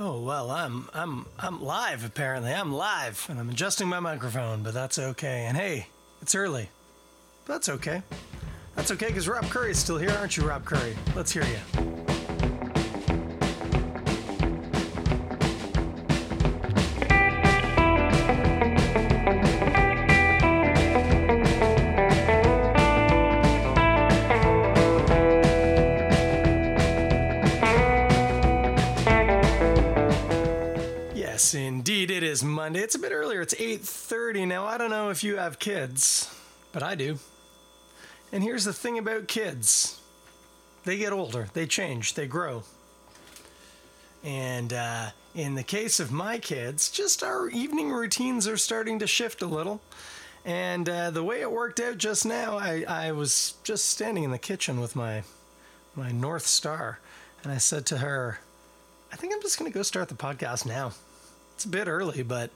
Oh well, I'm I'm I'm live apparently. I'm live and I'm adjusting my microphone, but that's okay. And hey, it's early. But that's okay. That's okay because Rob Curry's still here, aren't you, Rob Curry? Let's hear you. I don't know if you have kids, but I do. And here's the thing about kids. They get older, they change, they grow. And uh, in the case of my kids, just our evening routines are starting to shift a little. And uh, the way it worked out just now, I, I was just standing in the kitchen with my my North Star, and I said to her, I think I'm just going to go start the podcast now. It's a bit early, but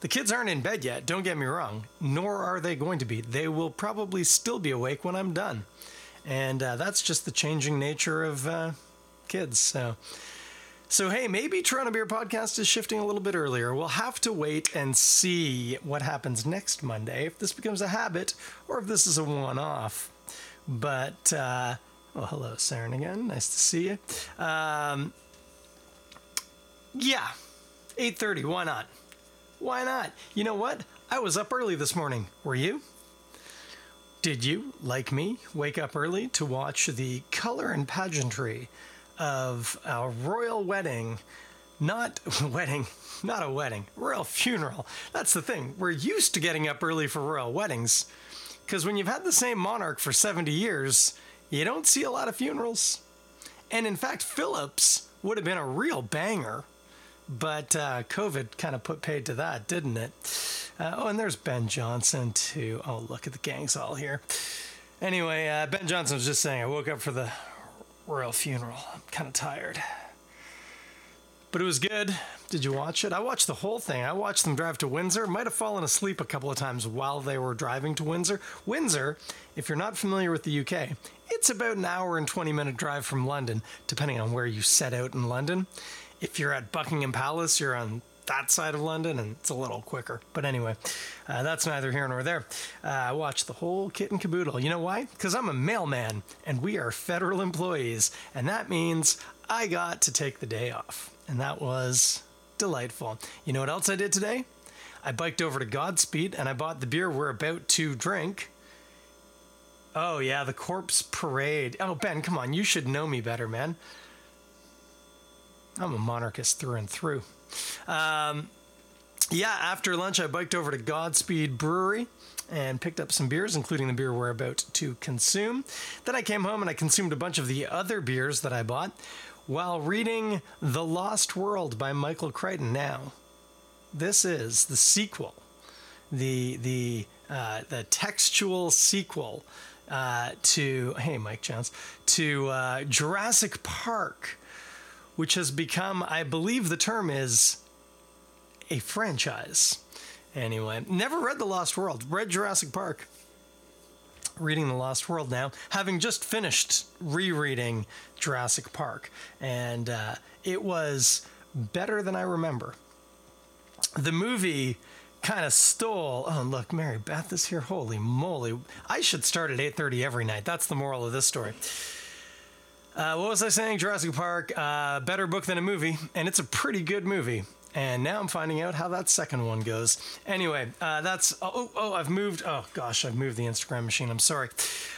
the kids aren't in bed yet, don't get me wrong, nor are they going to be. They will probably still be awake when I'm done. And uh, that's just the changing nature of uh, kids. So. So, hey, maybe Toronto Beer Podcast is shifting a little bit earlier. We'll have to wait and see what happens next Monday, if this becomes a habit or if this is a one off. But, uh, well, hello, Saren again. Nice to see you. Um, yeah, 8:30. Why not? Why not? You know what? I was up early this morning. Were you? Did you, like me, wake up early to watch the color and pageantry of a royal wedding? Not wedding, not a wedding, royal funeral. That's the thing. We're used to getting up early for royal weddings because when you've had the same monarch for 70 years, you don't see a lot of funerals. And in fact, Philip's would have been a real banger but uh, COVID kind of put paid to that, didn't it? Uh, oh, and there's Ben Johnson too. Oh, look at the gangs all here. Anyway, uh, Ben Johnson was just saying, I woke up for the royal funeral. I'm kind of tired. But it was good. Did you watch it? I watched the whole thing. I watched them drive to Windsor. Might have fallen asleep a couple of times while they were driving to Windsor. Windsor, if you're not familiar with the UK, it's about an hour and 20 minute drive from London, depending on where you set out in London if you're at Buckingham Palace, you're on that side of London, and it's a little quicker. But anyway, uh, that's neither here nor there. Uh, I watched the whole kit and caboodle. You know why? Because I'm a mailman, and we are federal employees, and that means I got to take the day off, and that was delightful. You know what else I did today? I biked over to Godspeed, and I bought the beer we're about to drink. Oh yeah, the Corpse Parade. Oh Ben, come on, you should know me better, man. I'm a monarchist through and through. Um, yeah, after lunch, I biked over to Godspeed Brewery and picked up some beers, including the beer we're about to consume. Then I came home and I consumed a bunch of the other beers that I bought while reading The Lost World by Michael Crichton. Now, this is the sequel, the the uh, the textual sequel uh, to hey Mike Jones to uh, Jurassic Park which has become, I believe the term is a franchise. Anyway, never read The Lost World, read Jurassic Park. Reading The Lost World now, having just finished rereading Jurassic Park, and uh, it was better than I remember. The movie kind of stole. Oh, look, Mary Beth is here. Holy moly! I should start at 8:30 every night. That's the moral of this story. Uh, what was I saying? Jurassic Park, uh, better book than a movie, and it's a pretty good movie. And now I'm finding out how that second one goes. Anyway, uh, that's oh, oh, oh I've moved. Oh gosh, I've moved the Instagram machine. I'm sorry.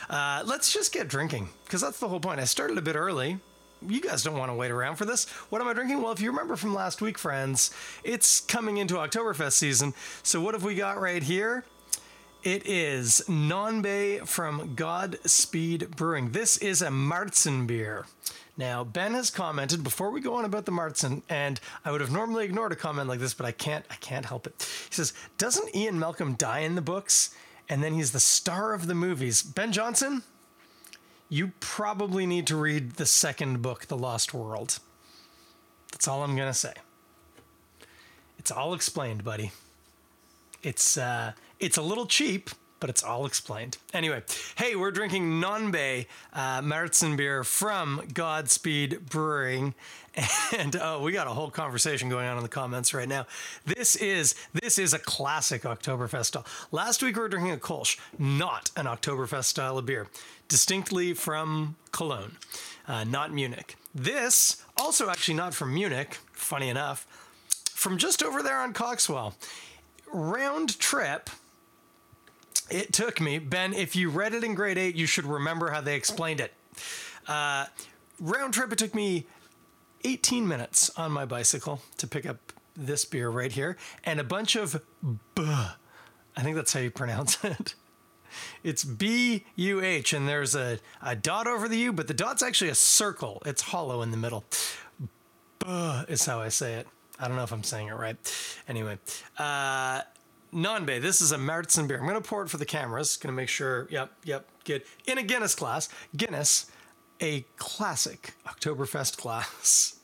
Uh, let's just get drinking because that's the whole point. I started a bit early. You guys don't want to wait around for this. What am I drinking? Well, if you remember from last week, friends, it's coming into Oktoberfest season. So what have we got right here? It is Nonbay from Godspeed Brewing. This is a Märzen beer. Now, Ben has commented before we go on about the Märzen, and I would have normally ignored a comment like this, but I can't I can't help it. He says, Doesn't Ian Malcolm die in the books? And then he's the star of the movies. Ben Johnson, you probably need to read the second book, The Lost World. That's all I'm gonna say. It's all explained, buddy. It's uh it's a little cheap, but it's all explained. Anyway, hey, we're drinking Nonbe uh, Märzen beer from Godspeed Brewing, and uh, we got a whole conversation going on in the comments right now. This is this is a classic Oktoberfest style. Last week we were drinking a Kolsch, not an Oktoberfest style of beer, distinctly from Cologne, uh, not Munich. This also actually not from Munich. Funny enough, from just over there on Coxwell. Round trip it took me, Ben, if you read it in grade eight, you should remember how they explained it. Uh, round trip, it took me 18 minutes on my bicycle to pick up this beer right here and a bunch of buh. I think that's how you pronounce it. It's B U H, and there's a, a dot over the U, but the dot's actually a circle. It's hollow in the middle. Buh is how I say it. I don't know if I'm saying it right. Anyway, uh, Nonbe, this is a Märzen beer. I'm going to pour it for the cameras. Going to make sure, yep, yep, good. In a Guinness class. Guinness, a classic Oktoberfest glass.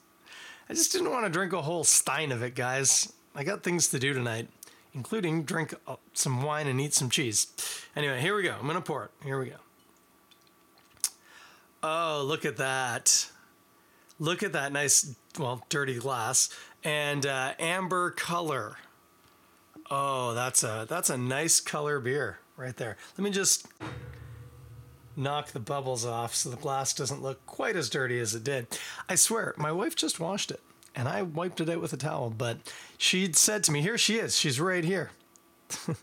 I just didn't want to drink a whole stein of it, guys. I got things to do tonight, including drink uh, some wine and eat some cheese. Anyway, here we go. I'm going to pour it. Here we go. Oh, look at that. Look at that nice, well, dirty glass and uh, amber color. Oh, that's a that's a nice color beer right there. Let me just knock the bubbles off so the glass doesn't look quite as dirty as it did. I swear, my wife just washed it and I wiped it out with a towel, but she'd said to me, "Here she is. She's right here."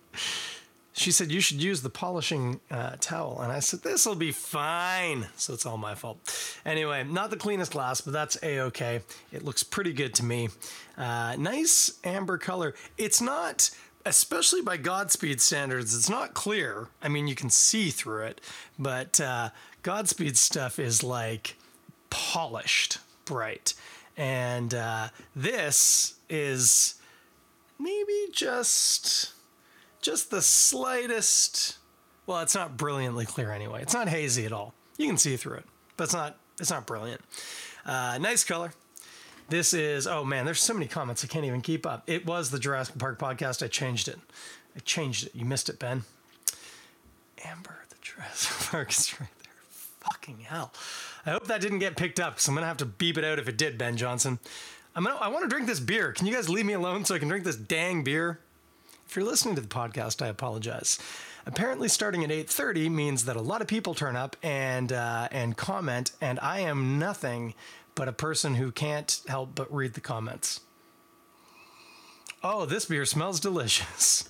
she said you should use the polishing uh, towel. And i said this will be fine. So it's all my fault. Anyway not the cleanest glass but that's a-ok. It looks pretty good to me. Uh, nice amber color. It's not especially by godspeed standards it's not clear. I mean you can see through it but uh, godspeed stuff is like polished bright. And uh, this is maybe just just the slightest. Well, it's not brilliantly clear anyway. It's not hazy at all. You can see through it, but it's not. It's not brilliant. Uh, nice color. This is. Oh man, there's so many comments I can't even keep up. It was the Jurassic Park podcast. I changed it. I changed it. You missed it, Ben. Amber, the Jurassic Park is right there. Fucking hell. I hope that didn't get picked up because I'm gonna have to beep it out if it did, Ben Johnson. I'm gonna, I want to drink this beer. Can you guys leave me alone so I can drink this dang beer? If you're listening to the podcast, I apologize. Apparently, starting at 8:30 means that a lot of people turn up and uh, and comment, and I am nothing but a person who can't help but read the comments. Oh, this beer smells delicious.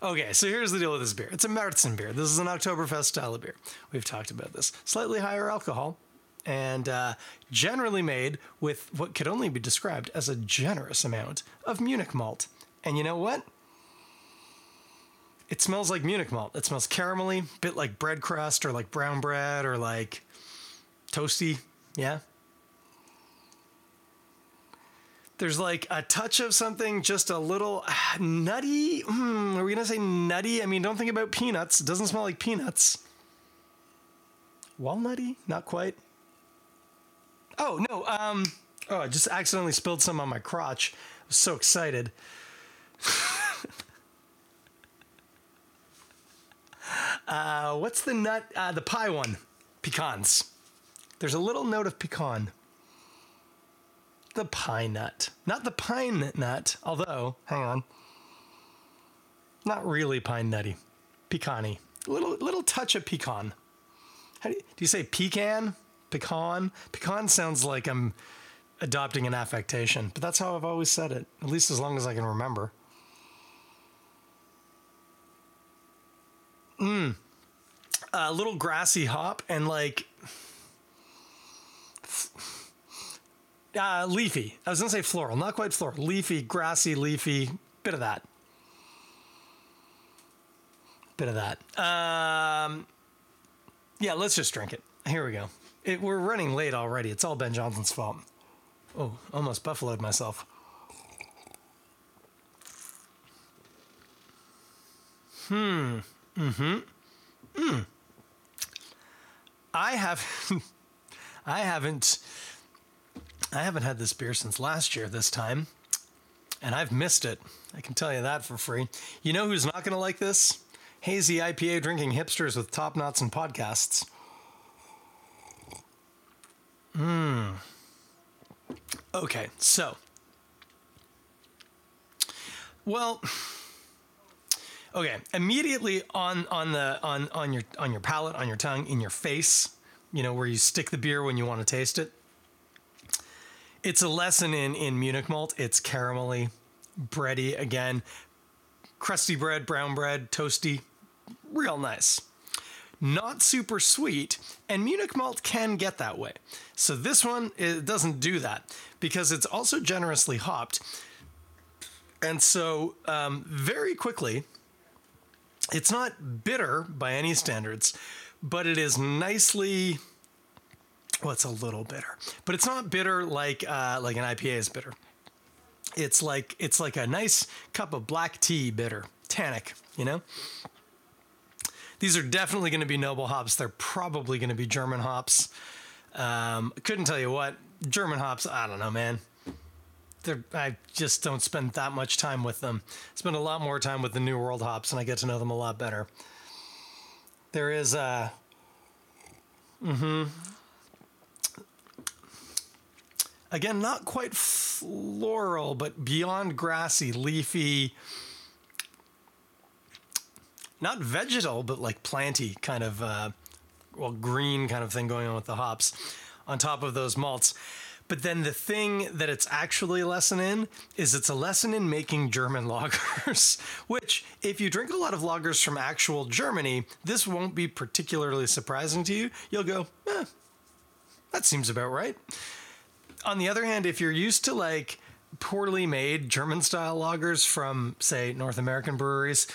Okay, so here's the deal with this beer. It's a Märzen beer. This is an Oktoberfest style of beer. We've talked about this. Slightly higher alcohol, and uh, generally made with what could only be described as a generous amount of Munich malt. And you know what? It smells like Munich malt. It smells caramelly, a bit like bread crust or like brown bread or like toasty. Yeah. There's like a touch of something, just a little uh, nutty. Hmm, are we going to say nutty? I mean, don't think about peanuts. It doesn't smell like peanuts. Walnutty? Not quite. Oh, no. Um, oh, I just accidentally spilled some on my crotch. I was so excited. uh, what's the nut? Uh, the pie one. Pecans. There's a little note of pecan. The pine nut. Not the pine nut, although, hang on. Not really pine nutty. Pecany. Little little touch of pecan. How do, you, do you say pecan? Pecan? Pecan sounds like I'm adopting an affectation, but that's how I've always said it, at least as long as I can remember. Mm. A little grassy hop and like uh, leafy. I was gonna say floral, not quite floral. Leafy, grassy, leafy. Bit of that. Bit of that. Um, yeah, let's just drink it. Here we go. It, we're running late already. It's all Ben Johnson's fault. Oh, almost buffaloed myself. Hmm. Mm-hmm. Mm. I have I haven't I haven't had this beer since last year this time. And I've missed it. I can tell you that for free. You know who's not to like this? hazy IPA drinking hipsters with top knots and podcasts. Hmm. Okay, so. Well, okay. Immediately on on the on on your on your palate, on your tongue, in your face, you know where you stick the beer when you want to taste it. It's a lesson in in Munich malt. It's caramelly, bready again, crusty bread, brown bread, toasty, real nice. Not super sweet, and Munich malt can get that way. So this one it doesn't do that because it's also generously hopped. And so, um, very quickly, it's not bitter by any standards, but it is nicely. Well, it's a little bitter, but it's not bitter like uh, like an IPA is bitter. It's like it's like a nice cup of black tea bitter, tannic, you know. These are definitely going to be noble hops. They're probably going to be German hops. Um, couldn't tell you what German hops. I don't know, man. I just don't spend that much time with them. Spend a lot more time with the New World hops, and I get to know them a lot better. There is a. Mm-hmm. Again, not quite floral, but beyond grassy, leafy. Not vegetal, but like planty kind of, uh, well, green kind of thing going on with the hops on top of those malts. But then the thing that it's actually a lesson in is it's a lesson in making German lagers, which, if you drink a lot of lagers from actual Germany, this won't be particularly surprising to you. You'll go, eh, that seems about right. On the other hand, if you're used to like poorly made German style lagers from, say, North American breweries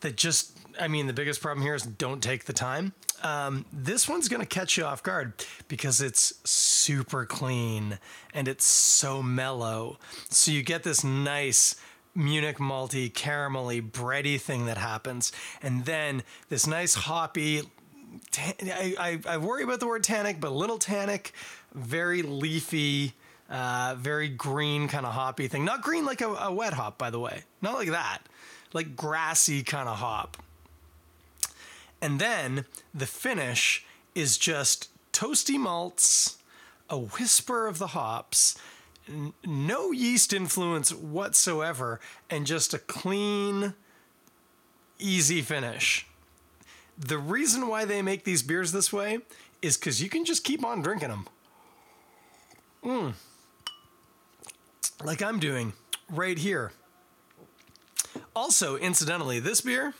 that just I mean, the biggest problem here is don't take the time. Um, this one's going to catch you off guard because it's super clean and it's so mellow. So you get this nice Munich malty, caramelly, bready thing that happens. And then this nice hoppy, I, I, I worry about the word tannic, but a little tannic, very leafy, uh, very green kind of hoppy thing. Not green like a, a wet hop, by the way. Not like that. Like grassy kind of hop. And then the finish is just toasty malts, a whisper of the hops, n- no yeast influence whatsoever, and just a clean, easy finish. The reason why they make these beers this way is because you can just keep on drinking them. Mm. Like I'm doing right here. Also, incidentally, this beer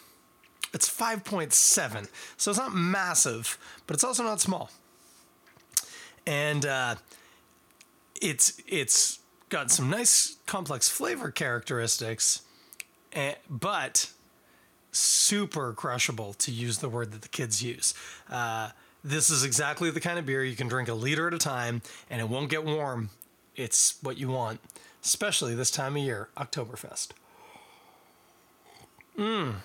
it's 5.7. So it's not massive, but it's also not small. And uh, it's it's got some nice complex flavor characteristics, eh, but super crushable to use the word that the kids use. Uh, this is exactly the kind of beer you can drink a liter at a time and it won't get warm. It's what you want, especially this time of year, Oktoberfest. Mmm.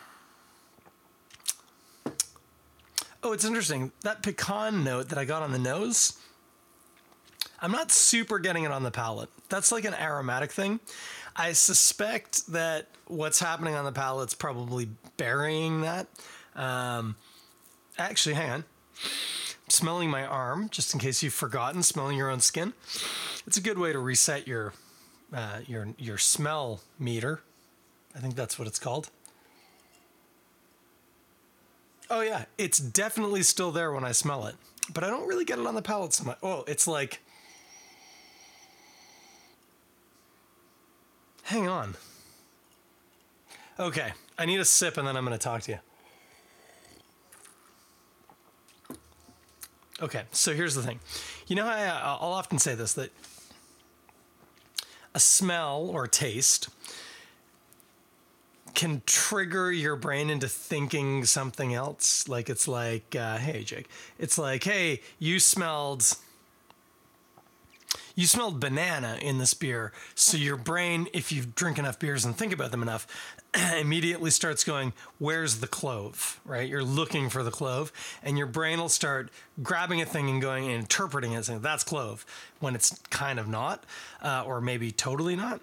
Oh, it's interesting. That pecan note that I got on the nose, I'm not super getting it on the palate. That's like an aromatic thing. I suspect that what's happening on the palate's probably burying that. Um, actually, hang on. I'm smelling my arm, just in case you've forgotten, smelling your own skin. It's a good way to reset your uh, your your smell meter. I think that's what it's called. Oh yeah, it's definitely still there when I smell it, but I don't really get it on the palate so much. Oh, it's like. Hang on. Okay, I need a sip and then I'm going to talk to you. Okay, so here's the thing. You know I, uh, I'll often say this that a smell or taste can trigger your brain into thinking something else. Like it's like, uh, hey, Jake, it's like, hey, you smelled. You smelled banana in this beer, so your brain, if you drink enough beers and think about them enough, immediately starts going, Where's the clove? Right? You're looking for the clove, and your brain will start grabbing a thing and going and interpreting it, saying, That's clove, when it's kind of not, uh, or maybe totally not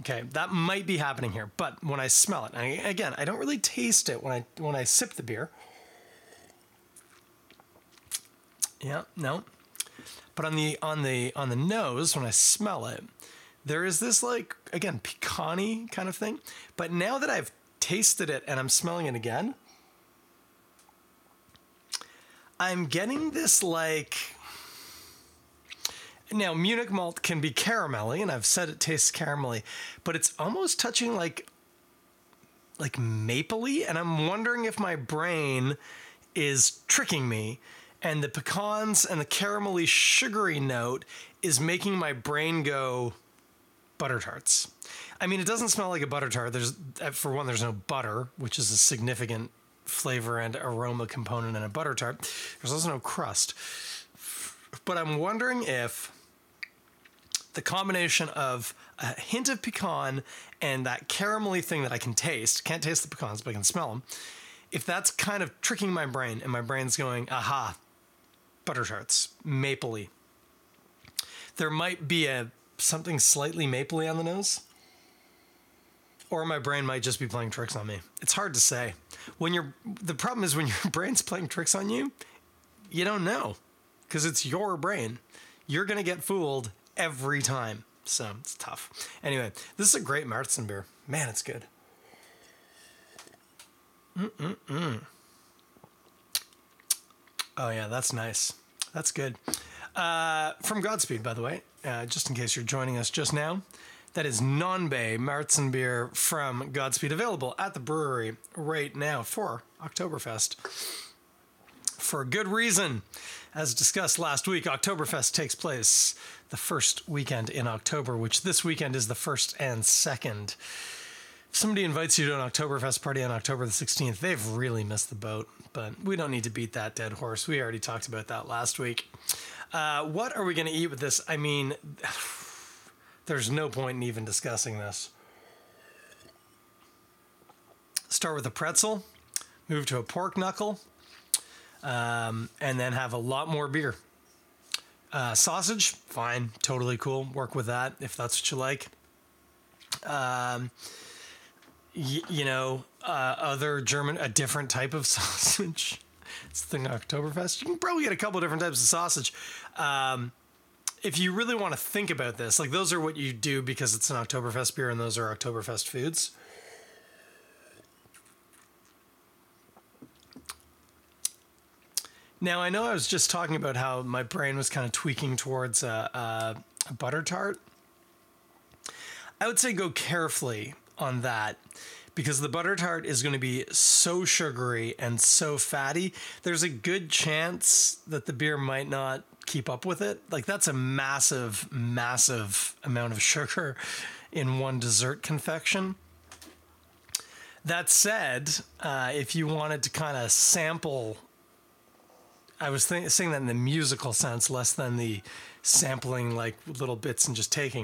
Okay, that might be happening here, but when I smell it, I, again, I don't really taste it when I when I sip the beer. Yeah, no. But on the on the on the nose, when I smell it, there is this like again pecan kind of thing. But now that I've tasted it and I'm smelling it again, I'm getting this like now Munich malt can be caramelly, and I've said it tastes caramelly, but it's almost touching like like mapley, and I'm wondering if my brain is tricking me, and the pecans and the caramelly sugary note is making my brain go butter tarts. I mean, it doesn't smell like a butter tart. There's uh, for one, there's no butter, which is a significant flavor and aroma component in a butter tart. There's also no crust. But I'm wondering if the combination of a hint of pecan and that caramelly thing that I can taste, can't taste the pecans, but I can smell them, if that's kind of tricking my brain and my brain's going, aha, butter tarts, mapley. There might be a something slightly mapley on the nose. Or my brain might just be playing tricks on me. It's hard to say. When you're the problem is when your brain's playing tricks on you, you don't know. Because it's your brain. You're gonna get fooled every time. So it's tough. Anyway, this is a great Märzen beer. Man, it's good. Mm-mm-mm. Oh, yeah, that's nice. That's good. Uh, from Godspeed, by the way, uh, just in case you're joining us just now, that is Nonbay Märzen beer from Godspeed, available at the brewery right now for Oktoberfest. For good reason. As discussed last week, Oktoberfest takes place the first weekend in October, which this weekend is the first and second. If somebody invites you to an Oktoberfest party on October the 16th, they've really missed the boat. But we don't need to beat that dead horse. We already talked about that last week. Uh, what are we going to eat with this? I mean, there's no point in even discussing this. Start with a pretzel, move to a pork knuckle, um, and then have a lot more beer. Uh, sausage, fine, totally cool. Work with that if that's what you like. Um, y- you know, uh, other German, a different type of sausage. it's the thing Oktoberfest. You can probably get a couple different types of sausage. Um, if you really want to think about this, like those are what you do because it's an Oktoberfest beer and those are Oktoberfest foods. Now, I know I was just talking about how my brain was kind of tweaking towards a, a, butter tart. I would say go carefully on that because the butter tart is going to be so sugary and so fatty. There's a good chance that the beer might not keep up with it. Like, that's a massive, massive amount of sugar in one dessert confection. That said, uh, if you wanted to kind of sample I was th- saying that in the musical sense, less than the sampling like little bits and just taking.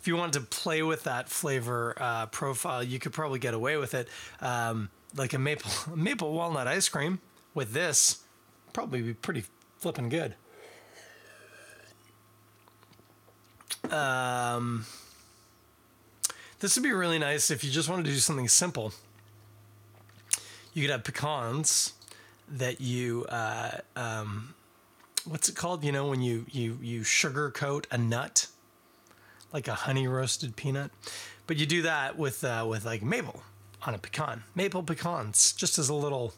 If you wanted to play with that flavor uh, profile, you could probably get away with it. Um, like a maple maple walnut ice cream with this, probably be pretty flipping good. Um, this would be really nice if you just wanted to do something simple. You could have pecans that you uh, um, what's it called? You know, when you you you sugarcoat a nut, like a honey roasted peanut, but you do that with uh, with like maple on a pecan, maple pecans, just as a little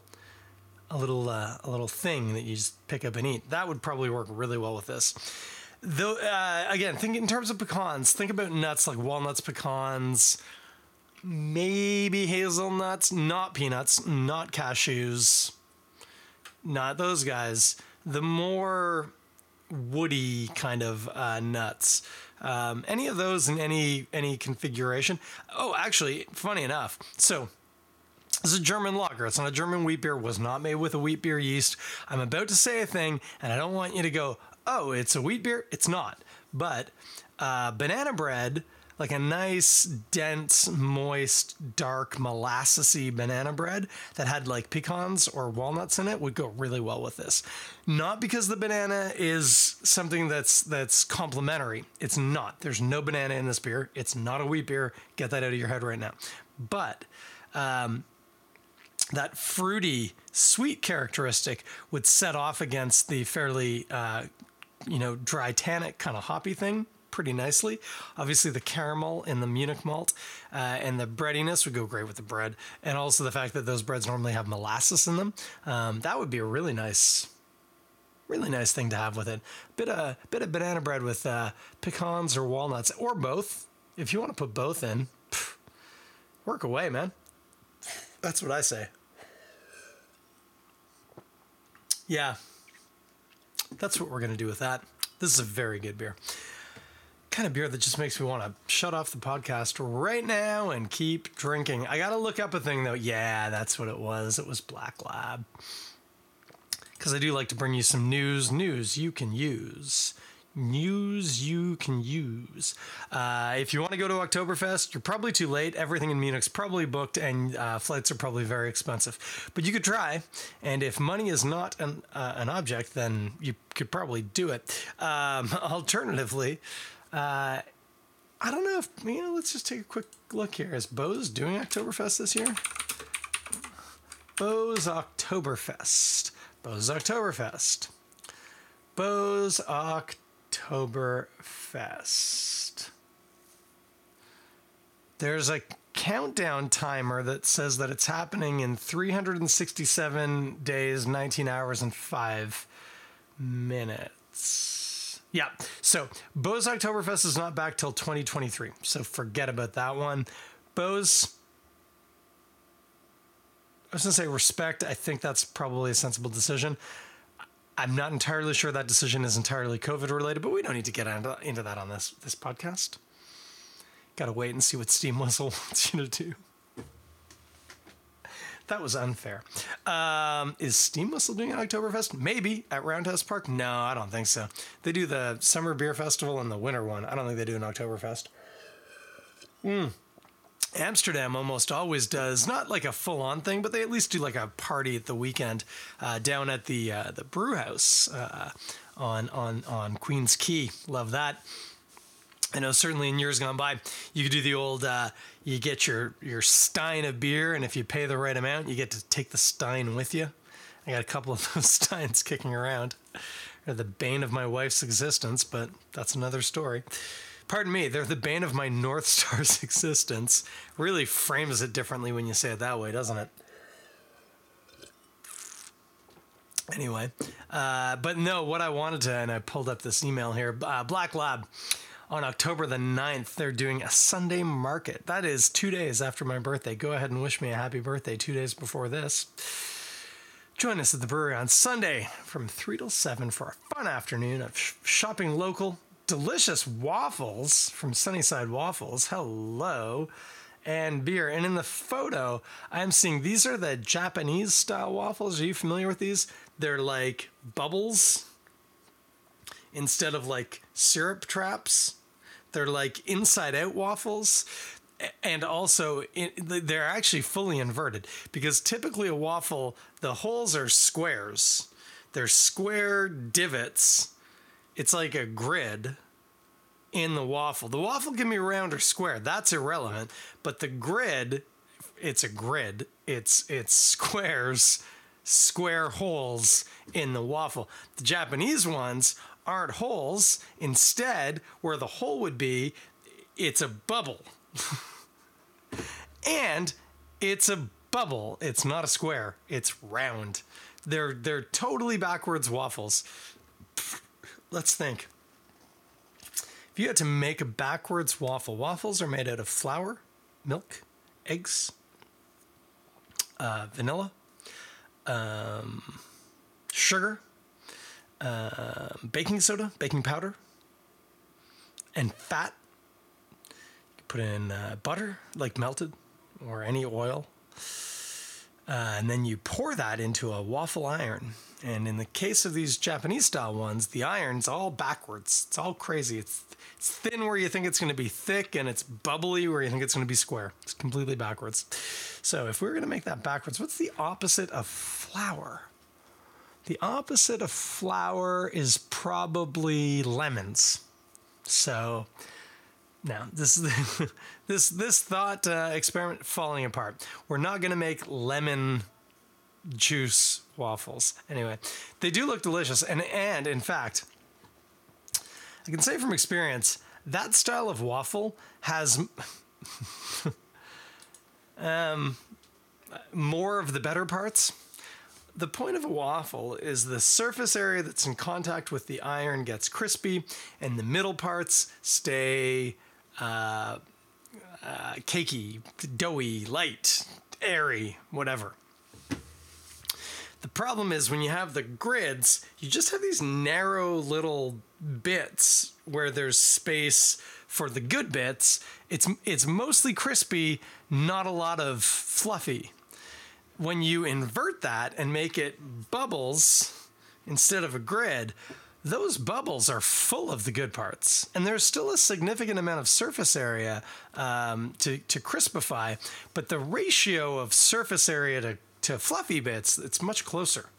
a little uh, a little thing that you just pick up and eat. That would probably work really well with this. Though uh, again, think in terms of pecans. Think about nuts like walnuts, pecans, maybe hazelnuts, not peanuts, not cashews not those guys. The more woody kind of uh, nuts. Um, any of those in any any configuration. Oh, actually, funny enough. So this is a German lager. It's not a German wheat beer. Was not made with a wheat beer yeast. I'm about to say a thing, and I don't want you to go, "Oh, it's a wheat beer." It's not. But uh, banana bread, like a nice, dense, moist, dark, molassesy banana bread that had like pecans or walnuts in it would go really well with this. Not because the banana is something that's that's complementary. It's not. There's no banana in this beer. It's not a wheat beer. Get that out of your head right now. But um, that fruity, sweet characteristic would set off against the fairly, uh, you know, dry tannic kind of hoppy thing pretty nicely. Obviously, the caramel in the Munich malt uh, and the breadiness would go great with the bread, and also the fact that those breads normally have molasses in them. Um, that would be a really nice, really nice thing to have with it. Bit of bit of banana bread with uh, pecans or walnuts or both. If you want to put both in, pff, work away, man. That's what I say. Yeah, that's what we're to do with that. This is a very good beer. Kind of beer that just makes me want to shut off the podcast right now and keep drinking. I got to look up a thing though. Yeah, that's what it was. It was Black Lab. Because I do like to bring you some news, news you can use news you can use. Uh, if you want to go to Oktoberfest, you're probably too late. Everything in Munich's probably booked, and uh, flights are probably very expensive. But you could try, and if money is not an uh, an object, then you could probably do it. Um, alternatively. Uh, I don't know if you know. Let's just take a quick look here. Is Bose doing Oktoberfest this year? Bose Oktoberfest. Bose Oktoberfest. Bose Oktoberfest. There's a countdown timer that says that it's happening in 367 days, 19 hours, and 5 minutes. Yeah, so Bose Oktoberfest is not back till 2023, so forget about that one. Bose, I was gonna say respect. I think that's probably a sensible decision. I'm not entirely sure that decision is entirely COVID related, but we don't need to get into that on this this podcast. Got to wait and see what Steam Whistle wants you to do. That was unfair. Um, is Steam Whistle doing an Oktoberfest? Maybe at Roundhouse Park. No, I don't think so. They do the summer beer festival and the winter one. I don't think they do an Oktoberfest. Hmm. Amsterdam almost always does not like a full on thing, but they at least do like a party at the weekend uh, down at the uh, the brew house uh, on on on Queens Quay. Love that. I know certainly in years gone by, you could do the old uh, you get your your stein of beer, and if you pay the right amount, you get to take the stein with you. I got a couple of those steins kicking around. They're the bane of my wife's existence, but that's another story pardon me, they're the bane of my North Star's existence. Really frames it differently when you say it that way, doesn't it? Anyway, uh, but no, what I wanted to, and I pulled up this email here uh, Black Lab. On October the 9th, they're doing a Sunday market. That is two days after my birthday. Go ahead and wish me a happy birthday two days before this. Join us at the brewery on Sunday from 3 till 7 for a fun afternoon of sh- shopping local, delicious waffles from Sunnyside Waffles. Hello. And beer. And in the photo, I'm seeing these are the Japanese style waffles. Are you familiar with these? They're like bubbles instead of like syrup traps. They're like inside out waffles. And also, they're actually fully inverted because typically a waffle, the holes are squares. They're square divots it's like a grid in the waffle. The waffle can be round or square. That's irrelevant. But the grid, it's a grid. It's it's squares, square holes in the waffle. The Japanese ones aren't holes. Instead, where the hole would be, it's a bubble. and it's a bubble. It's not a square. It's round. They're they're totally backwards waffles let's think. If you had to make a backwards waffle, waffles are made out of flour, milk, eggs, uh, vanilla, um, sugar, uh, baking soda, baking powder, and fat. You put in uh, butter, like melted, or any oil. Uh, and then you pour that into a waffle iron And in the case of these Japanese style ones, the iron's all backwards. It's all crazy. It's it's thin where you think it's going to be thick, and it's bubbly where you think it's going to be square. It's completely backwards. So if we we're going to make that backwards, what's the opposite of flour? The opposite of flour is probably lemons. So now this this this thought uh, experiment falling apart. We're not going to make lemon juice waffles. Anyway, they do look delicious, and and in fact, I can say from experience that style of waffle has um, more of the better parts. The point of a waffle is the surface area that's in contact with the iron gets crispy, and the middle parts stay uh, uh, cakey, doughy, light, airy, whatever. The problem is when you have the grids, you just have these narrow little bits where there's space for the good bits. It's it's mostly crispy, not a lot of fluffy. When you invert that and make it bubbles instead of a grid, those bubbles are full of the good parts, and there's still a significant amount of surface area um, to to crispify, but the ratio of surface area to to fluffy bits, it's much closer.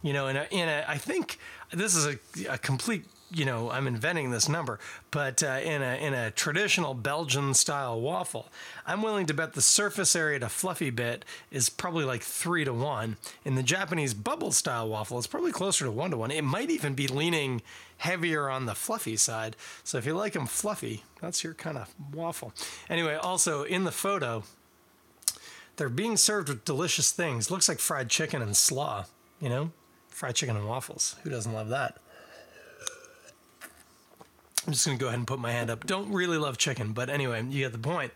You know, in a, in a I think this is a, a complete you know I'm inventing this number, but uh, in a in a traditional Belgian style waffle, I'm willing to bet the surface area to fluffy bit is probably like three to one. In the Japanese bubble style waffle, it's probably closer to one to one. It might even be leaning heavier on the fluffy side. So if you like them fluffy, that's your kind of waffle. Anyway, also in the photo, they're being served with delicious things. Looks like fried chicken and slaw, you know? Fried chicken and waffles. Who doesn't love that? I'm just going to go ahead and put my hand up. Don't really love chicken, but anyway, you get the point.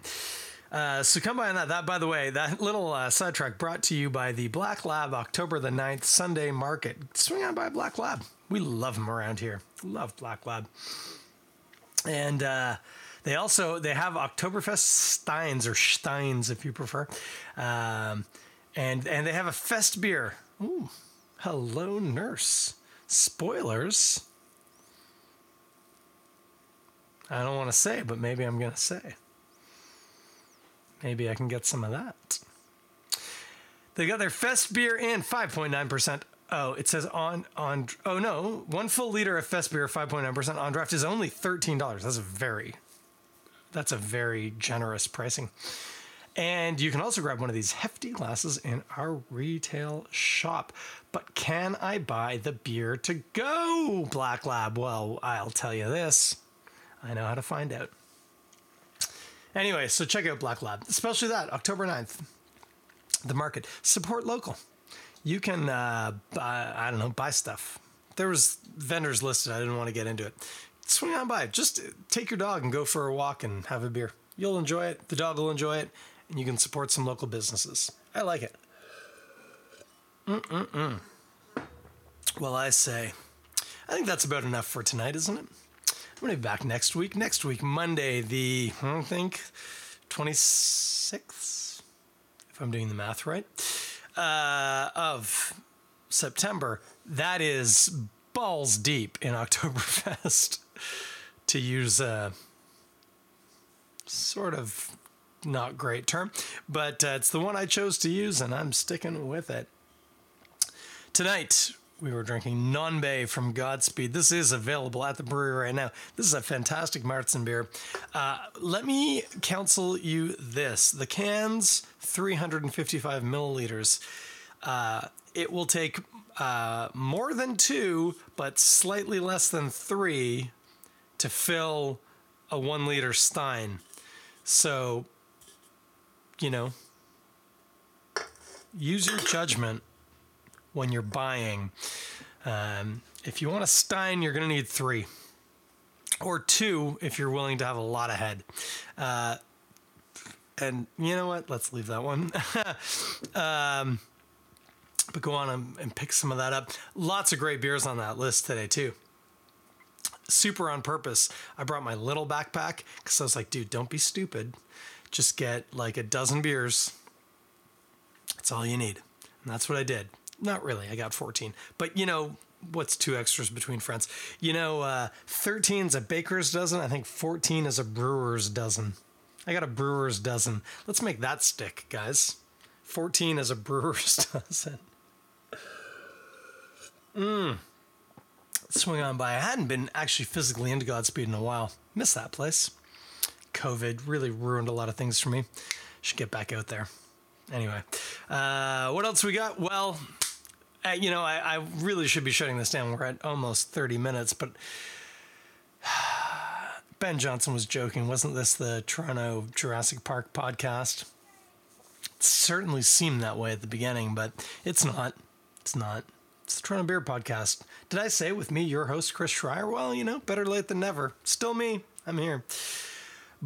Uh, so come by on that. That, by the way, that little uh, sidetrack brought to you by the Black Lab October the 9th Sunday Market. Swing on by Black Lab. We love them around here. Love Black Lab. And uh, they also they have Oktoberfest Steins or Steins if you prefer, um, and and they have a Fest beer. Ooh, hello nurse. Spoilers. I don't want to say, but maybe I'm going to say. Maybe I can get some of that. They got their Fest beer in 5.9%. Oh, it says on on oh no, one full liter of Fest beer 5.9% on draft is only $13. That's a very that's a very generous pricing. And you can also grab one of these hefty glasses in our retail shop. But can I buy the beer to go, Black Lab? Well, I'll tell you this. I know how to find out. Anyway, so check out Black Lab, especially that, October 9th. The market. Support local. You can, uh, buy, I don't know, buy stuff. There was vendors listed. I didn't want to get into it. Swing on by. Just take your dog and go for a walk and have a beer. You'll enjoy it. The dog will enjoy it. And you can support some local businesses. I like it. Mm-mm-mm. Well, I say, I think that's about enough for tonight, isn't it? I'm going to be back next week. Next week, Monday, the, I think, 26th, if I'm doing the math right, uh, of September. That is balls deep in Oktoberfest, to use a sort of not great term, but uh, it's the one I chose to use, and I'm sticking with it. Tonight, we were drinking Nonbay from Godspeed. This is available at the brewery right now. This is a fantastic Marzen beer. Uh, let me counsel you this the cans, 355 milliliters. Uh, it will take uh, more than two, but slightly less than three to fill a one liter Stein. So, you know, use your judgment when you're buying. Um, if you want a Stein, you're going to need three or two if you're willing to have a lot of head. Uh, and you know what? Let's leave that one. um, but go on and, and pick some of that up. Lots of great beers on that list today, too. Super on purpose. I brought my little backpack because I was like, dude, don't be stupid. Just get like a dozen beers. That's all you need. And that's what I did. Not really. I got 14. But you know, what's two extras between friends? You know, uh, 13 is a baker's dozen. I think 14 is a brewer's dozen. I got a brewer's dozen. Let's make that stick, guys. 14 is a brewer's dozen. Mmm. Swing on by. I hadn't been actually physically into Godspeed in a while. Miss that place. COVID really ruined a lot of things for me. Should get back out there. Anyway, uh, what else we got? Well, you know, I, I, really should be shutting this down. We're at almost 30 minutes, but Ben Johnson was joking. Wasn't this the Toronto Jurassic Park podcast? It certainly seemed that way at the beginning, but it's not. It's not. It's the Toronto Beer Podcast. Did I say with me, your host, Chris Schreier? Well, you know, better late than never. Still me. I'm here.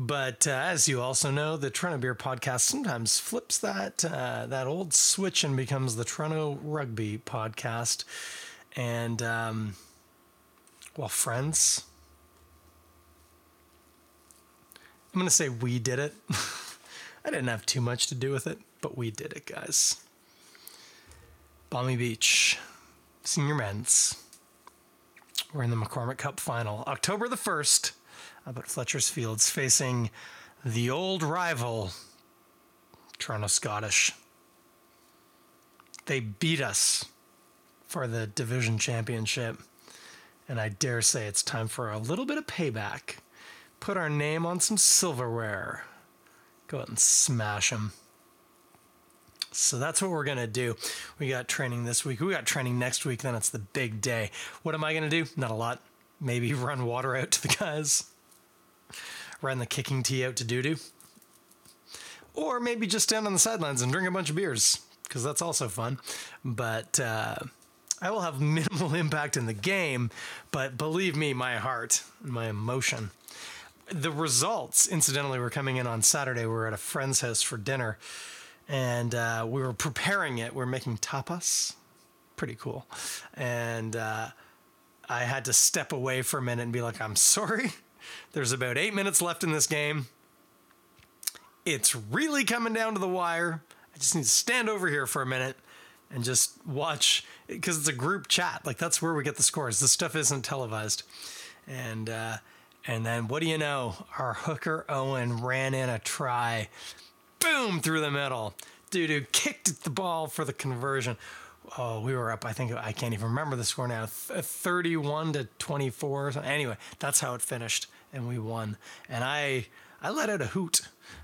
But uh, as you also know, the Toronto Beer Podcast sometimes flips that uh, that old switch and becomes the Toronto Rugby Podcast. And um, well, friends, I'm gonna say we did it. I didn't have too much to do with it, but we did it, guys. Balmy Beach, senior men's. We're in the McCormick Cup final, October the 1st Uh, up at Fletcher's Fields, facing the old rival, Toronto Scottish. They beat us for the division championship, and I dare say it's time for a little bit of payback. Put our name on some silverware. Go out and smash them. So that's what we're going to do. We got training this week. We got training next week. Then it's the big day. What am I going to do? Not a lot. Maybe run water out to the guys run the kicking tee out to doo doo. Or maybe just stand on the sidelines and drink a bunch of beers, because that's also fun. But uh, I will have minimal impact in the game, but believe me, my heart, my emotion. The results, incidentally, were coming in on Saturday. We were at a friend's house for dinner, and uh, we were preparing it. We are making tapas. Pretty cool. And uh, I had to step away for a minute and be like, I'm sorry. There's about eight minutes left in this game. It's really coming down to the wire. I just need to stand over here for a minute and just watch because it's a group chat. Like that's where we get the scores. This stuff isn't televised. And uh, and then what do you know? Our hooker Owen ran in a try, boom through the middle. Dude, kicked the ball for the conversion oh, we were up. I think I can't even remember the score now. 31 to 24. Anyway, that's how it finished, and we won. And I, I let out a hoot.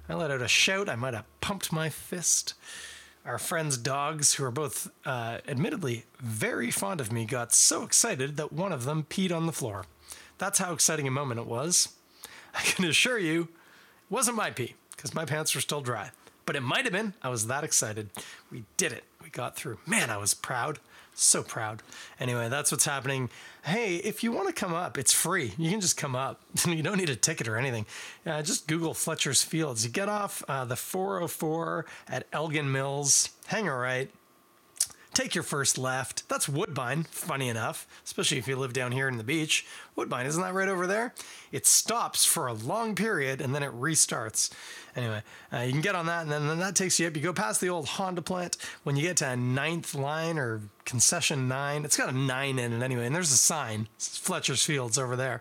I let out a shout. I might have pumped my fist. Our friends' dogs, who are both uh, admittedly very fond of me, got so excited that one of them peed on the floor. That's how exciting a moment it was. I can assure you, it wasn't my pee because my pants were still dry, but it might have been. I was that excited. We did it We got through. Man, I was proud. So proud. Anyway, that's what's happening. Hey, if you want to come up, it's free. You can just come up. you don't need a ticket or anything. Uh, just Google Fletcher's Fields. You get off uh, the 404 at Elgin Mills. Hang a right take your first left. That's Woodbine, funny enough, especially if you live down here in the beach. Woodbine, isn't that right over there? It stops for a long period and then it restarts. Anyway, uh, you can get on that and then, then that takes you up. You go past the old Honda plant. When you get to ninth line or concession nine, it's got a nine in it anyway, and there's a sign, Fletcher's Fields over there.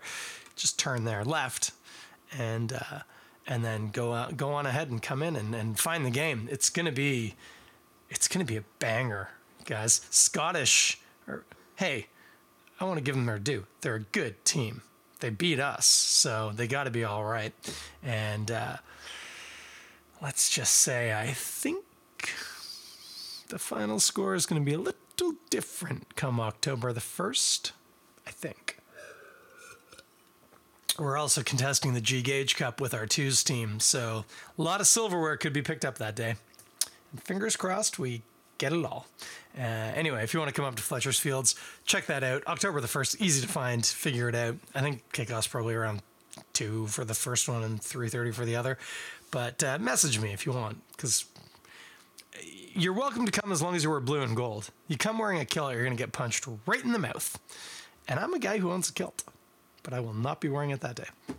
Just turn there, left, and uh, and then go out, go on ahead and come in and, and find the game. It's gonna be, it's gonna be a banger guys. Scottish, or, hey, I want to give them their due. They're a good team. They beat us, so they got to be all right. And uh, let's just say, I think the final score is going to be a little different come October the 1st. I think. We're also contesting the G Gauge Cup with our twos team, so a lot of silverware could be picked up that day. And fingers crossed, we get it all. Uh, anyway, if you want to come up to Fletcher's Fields, check that out. October the 1st, easy to find, figure it out. I think kickoff's probably around 2 for the first one and 3.30 for the other. But uh, message me if you want, because you're welcome to come as long as you wear blue and gold. You come wearing a kilt, you're going to get punched right in the mouth. And I'm a guy who owns a kilt, but I will not be wearing it that day.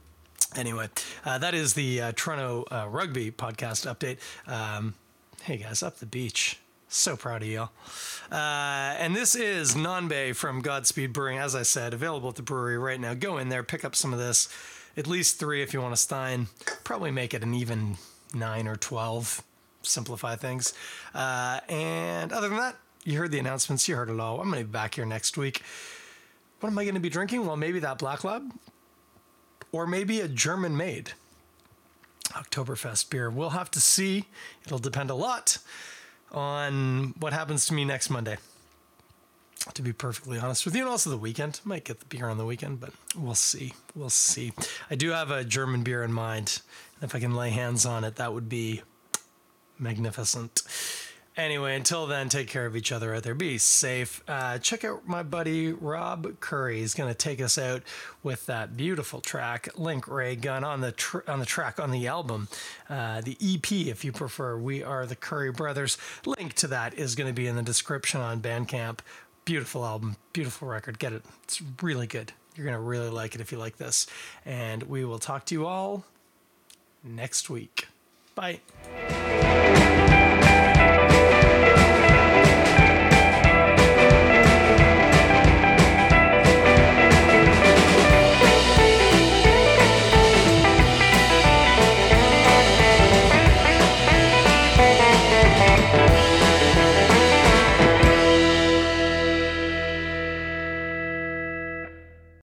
Anyway, uh, that is the uh, Toronto uh, Rugby podcast update. Um, hey guys, up the beach So proud of y'all. Uh, and this is Nanbe from Godspeed Brewing. As I said, available at the brewery right now. Go in there, pick up some of this. At least three if you want a Stein. Probably make it an even nine or 12. Simplify things. Uh, and other than that, you heard the announcements. You heard it all. I'm going to be back here next week. What am I going to be drinking? Well, maybe that Black Lab or maybe a German made Oktoberfest beer. We'll have to see. It'll depend a lot on what happens to me next Monday. To be perfectly honest with you, and also the weekend. Might get the beer on the weekend, but we'll see. We'll see. I do have a German beer in mind. If I can lay hands on it, that would be magnificent. Anyway, until then, take care of each other out there. Be safe. Uh, check out my buddy Rob Curry. He's going to take us out with that beautiful track, Link Ray Gun, on the tr- on the track on the album, uh, the EP, if you prefer. We are the Curry Brothers. Link to that is going to be in the description on Bandcamp. Beautiful album, beautiful record. Get it. It's really good. You're going to really like it if you like this. And we will talk to you all next week. Bye.